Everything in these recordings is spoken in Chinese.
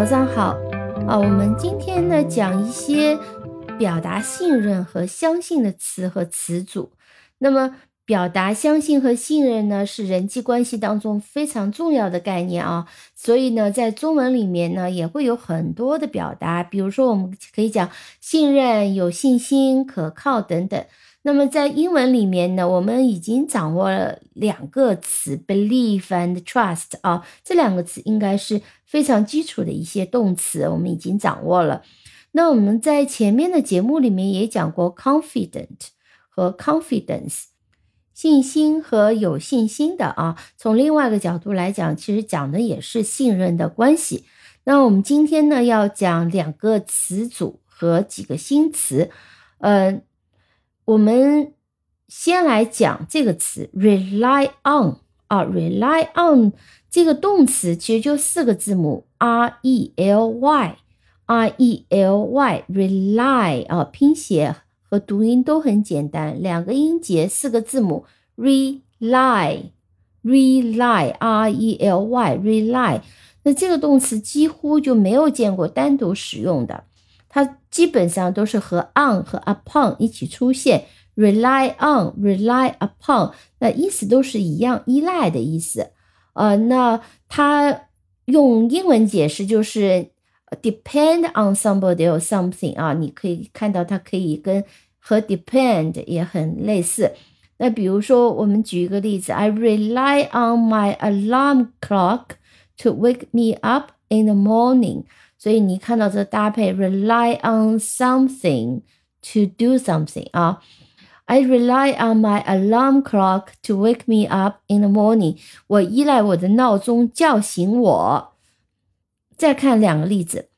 早上好，啊，我们今天呢讲一些表达信任和相信的词和词组。那么，表达相信和信任呢，是人际关系当中非常重要的概念啊。所以呢，在中文里面呢，也会有很多的表达，比如说我们可以讲信任、有信心、可靠等等。那么在英文里面呢，我们已经掌握了两个词，believe and trust 啊，这两个词应该是非常基础的一些动词，我们已经掌握了。那我们在前面的节目里面也讲过 confident 和 confidence，信心和有信心的啊。从另外一个角度来讲，其实讲的也是信任的关系。那我们今天呢要讲两个词组和几个新词，嗯。我们先来讲这个词 rely on 啊，rely on 这个动词其实就四个字母 r e l y，r e l y，rely 啊，拼写和读音都很简单，两个音节，四个字母 rely，rely，r e l y，rely。那这个动词几乎就没有见过单独使用的。它基本上都是和 on 和 upon 一起出现，rely on，rely upon，那意思都是一样，依赖的意思。呃，那它用英文解释就是 depend on somebody or something 啊，你可以看到它可以跟和 depend 也很类似。那比如说，我们举一个例子，I rely on my alarm clock to wake me up in the morning。所以你看到这搭配，rely on something to do something 啊。I rely on my alarm clock to wake me up in the morning。我依赖我的闹钟叫醒我。再看两个例子，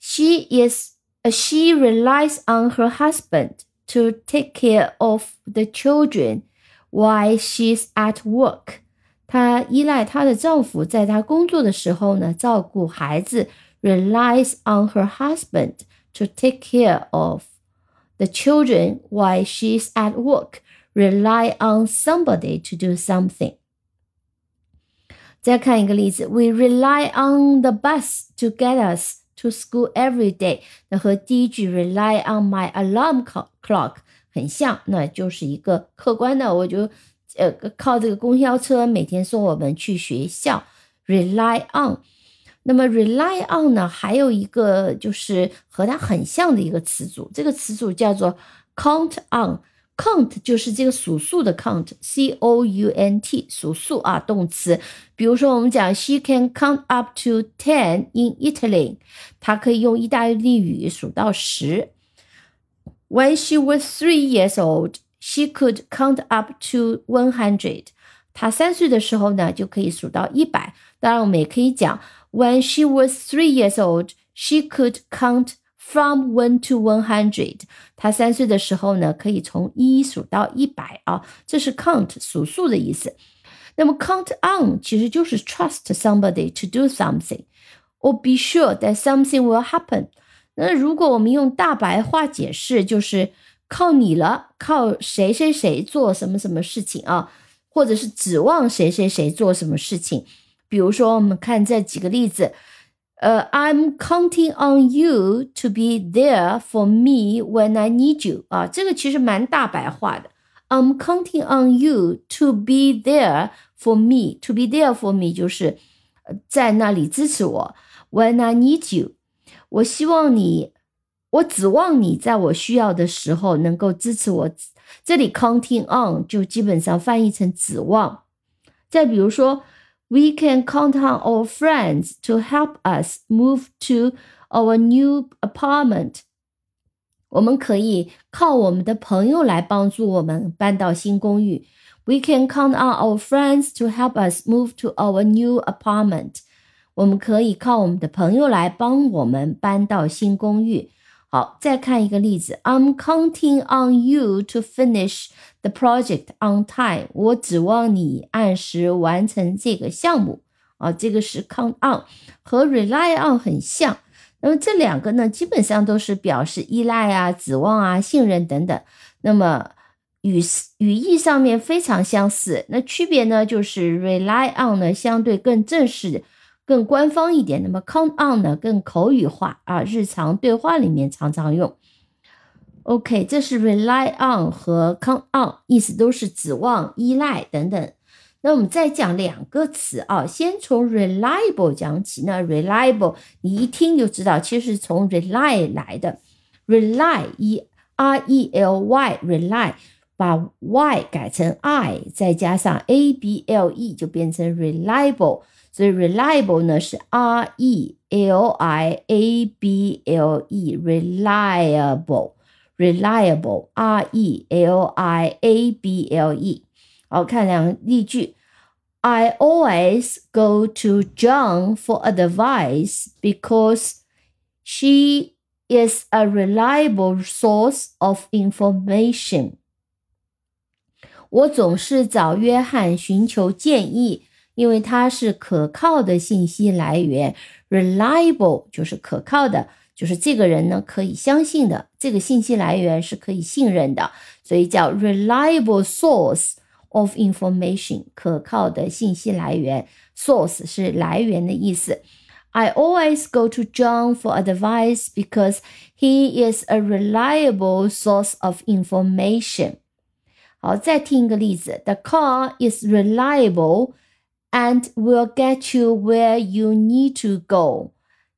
She is she relies on her husband to take care of the children while she's at work。她依赖她的丈夫在她工作的时候呢，照顾孩子。 relies on her husband to take care of the children while she's at work, rely on somebody to do something. 再看一个例子，We rely on the bus to get us to school every day。那和第一句 rely on my alarm clock 很像，那就是一个客观的，我就呃靠这个公交车每天送我们去学校。rely on。 那么 rely on 呢，还有一个就是和它很像的一个词组，这个词组叫做 count on。count 就是这个数数的 count，c o u n t 数数啊，动词。比如说我们讲 she can count up to ten in Italy，她可以用意大利语数到十。When she was three years old, she could count up to one hundred。她三岁的时候呢，就可以数到一百。当然，我们也可以讲。When she was three years old, she could count from one to one hundred。她三岁的时候呢，可以从一数到一百啊，这是 count 数数的意思。那么 count on 其实就是 trust somebody to do something or be sure that something will happen。那如果我们用大白话解释，就是靠你了，靠谁谁谁做什么什么事情啊，或者是指望谁谁谁做什么事情。比如说，我们看这几个例子，呃，I'm counting on you to be there for me when I need you 啊，这个其实蛮大白话的。I'm counting on you to be there for me. To be there for me 就是在那里支持我。When I need you，我希望你，我指望你在我需要的时候能够支持我。这里 counting on 就基本上翻译成指望。再比如说。We can count on our friends to help us move to our new apartment. 我们可以靠我们的朋友来帮助我们搬到新公寓。We can count on our friends to help us move to our new apartment. 我们可以靠我们的朋友来帮我们搬到新公寓。 好，再看一个例子，I'm counting on you to finish the project on time。我指望你按时完成这个项目啊，这个是 count on，和 rely on 很像。那么这两个呢，基本上都是表示依赖啊、指望啊、信任等等。那么语语义上面非常相似，那区别呢，就是 rely on 呢相对更正式更官方一点。那么 count on 呢，更口语化啊，日常对话里面常常用。OK，这是 rely on 和 count on，意思都是指望、依赖等等。那我们再讲两个词啊，先从 reliable 讲起。那 reliable 你一听就知道，其实是从 rely 来的。rely，e r e l y，rely，把 y 改成 i，再加上 a b l e 就变成 reliable。所以 reliable 呢是 r e l i a b l e，reliable。reliable, R E L I A B L E。好，看两个例句。I always go to John for advice because she is a reliable source of information. 我总是找约翰寻求建议， 因为他是可靠的信息来源。Reliable 就是可靠的。就是这个人呢可以相信的，这个信息来源是可以信任的，所以叫 reliable source of information，可靠的信息来源。source 是来源的意思。I always go to John for advice because he is a reliable source of information。好，再听一个例子：The car is reliable And will get you where you need to go。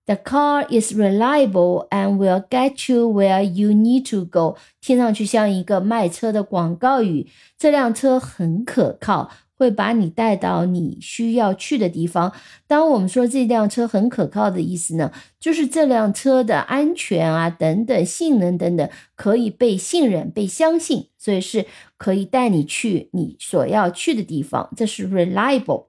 The car is reliable and will get you where you need to go。听上去像一个卖车的广告语。这辆车很可靠，会把你带到你需要去的地方。当我们说这辆车很可靠的意思呢，就是这辆车的安全啊等等性能等等可以被信任、被相信，所以是可以带你去你所要去的地方。这是 reliable。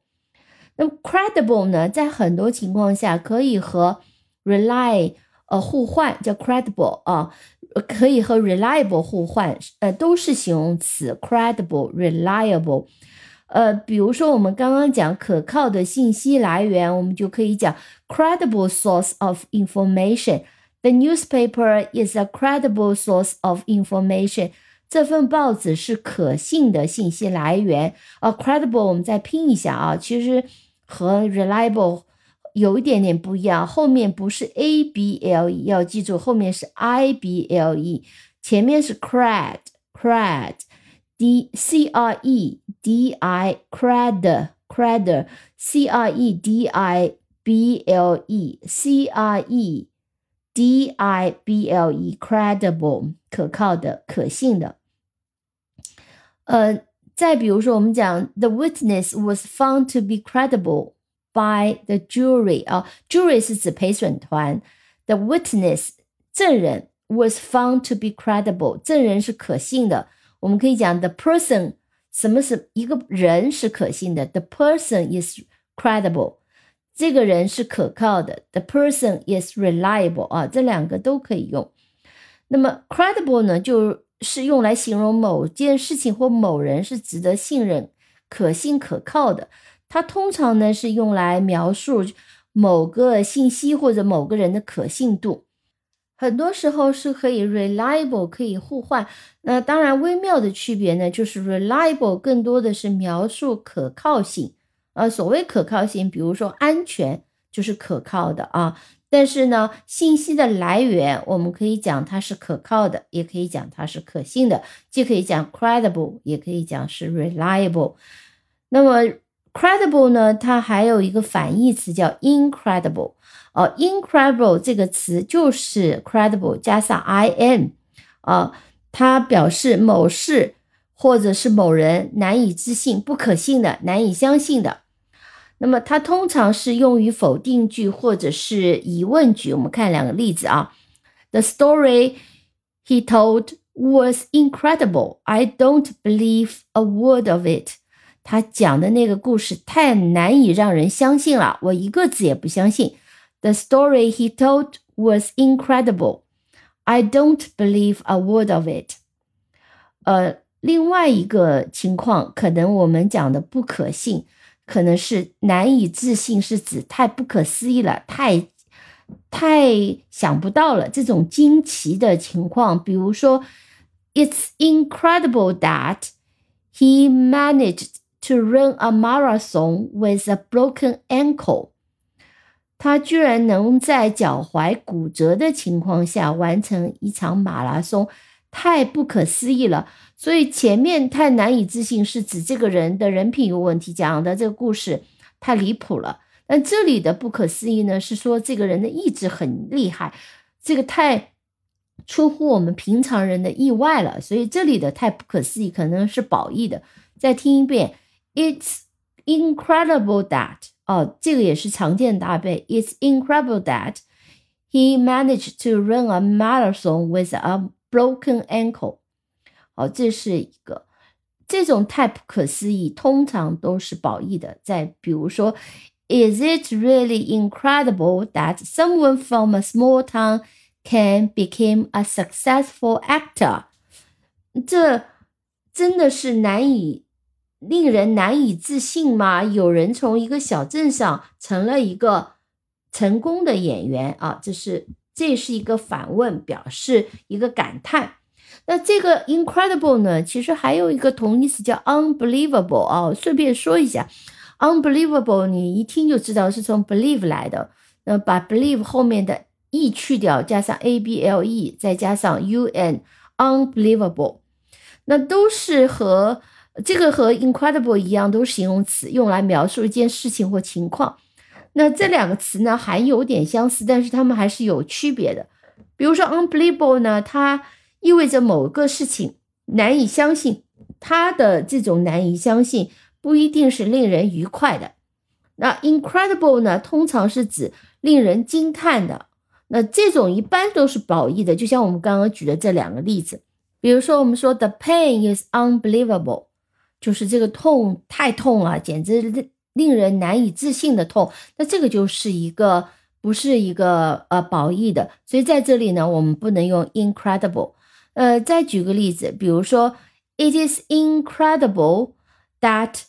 那 credible 呢，在很多情况下可以和 rely 呃互换叫 credible 啊，可以和 reliable 互换，呃都是形容词 credible reliable。呃，比如说我们刚刚讲可靠的信息来源，我们就可以讲 credible source of information。The newspaper is a credible source of information。这份报纸是可信的信息来源。啊，credible 我们再拼一下啊，其实和 reliable。有一点点不一样，后面不是 a b l e，要记住后面是 i b l e，前面是 cred cred d c r e d i cred cred c r e d i b l e c r e d i b l e credible 可靠的、可信的。呃，再比如说，我们讲 the witness was found to be credible。by the jury 啊，jury 是指陪审团，the witness 证人 was found to be credible，证人是可信的。我们可以讲 the person 什么是一个人是可信的，the person is credible，这个人是可靠的，the person is reliable 啊，这两个都可以用。那么 credible 呢，就 是用来形容某件事情或某人是值得信任、可信可靠的。它通常呢是用来描述某个信息或者某个人的可信度，很多时候是可以 reliable 可以互换。那当然微妙的区别呢，就是 reliable 更多的是描述可靠性，呃，所谓可靠性，比如说安全就是可靠的啊。但是呢，信息的来源我们可以讲它是可靠的，也可以讲它是可信的，既可以讲 credible，也可以讲是 reliable。那么。credible 呢，它还有一个反义词叫 incredible。哦，incredible 这个词就是 credible 加上 i n，啊，它表示某事或者是某人难以置信、不可信的、难以相信的。那么它通常是用于否定句或者是疑问句。我们看两个例子啊，The story he told was incredible. I don't believe a word of it. 他讲的那个故事太难以让人相信了，我一个字也不相信。The story he told was incredible. I don't believe a word of it. 呃，另外一个情况，可能我们讲的不可信，可能是难以置信，是指太不可思议了，太太想不到了这种惊奇的情况。比如说，It's incredible that he managed to run a marathon with a broken ankle。他居然能在脚踝骨折的情况下完成一场马拉松，太不可思议了。所以前面太难以置信是指这个人的人品有问题，讲的这个故事太离谱了。但这里的不可思议呢，是说这个人的意志很厉害，这个太出乎我们平常人的意外了。所以这里的太不可思议可能是褒义的。再听一遍，It's incredible that。哦，这个也是常见搭配。It's incredible that he managed to run a marathon with a broken ankle。好，这是一个这种太不可思议，通常都是褒义的。再比如说，Is it really incredible that someone from a small town can become a successful actor？这真的是难以。令人难以置信吗？有人从一个小镇上成了一个成功的演员啊！这是这是一个反问，表示一个感叹。那这个 incredible 呢？其实还有一个同义词叫 unbelievable 啊。顺便说一下，unbelievable 你一听就知道是从 believe 来的。那把 believe 后面的 e 去掉，加上 a b l e，再加上 u n，unbelievable，那都是和。这个和 incredible 一样，都是形容词，用来描述一件事情或情况。那这两个词呢，还有点相似，但是它们还是有区别的。比如说 unbelievable 呢，它意味着某个事情难以相信，它的这种难以相信不一定是令人愉快的。那 incredible 呢，通常是指令人惊叹的。那这种一般都是褒义的，就像我们刚刚举的这两个例子。比如说，我们说 the pain is unbelievable。就是这个痛太痛了，简直令人难以置信的痛。那这个就是一个不是一个呃褒义的，所以在这里呢，我们不能用 incredible。呃，再举个例子，比如说，It is incredible that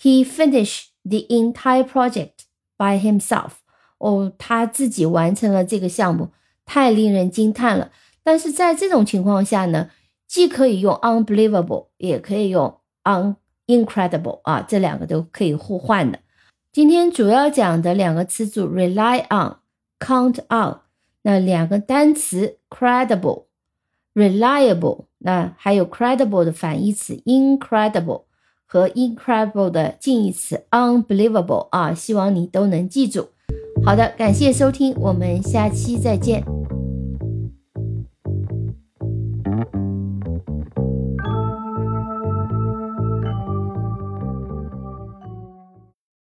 he finished the entire project by himself。哦，他自己完成了这个项目，太令人惊叹了。但是在这种情况下呢，既可以用 unbelievable，也可以用。un incredible 啊，这两个都可以互换的。今天主要讲的两个词组 rely on、count on，那两个单词 credible、reliable，那还有 credible 的反义词 incredible 和 incredible 的近义词 unbelievable 啊，希望你都能记住。好的，感谢收听，我们下期再见。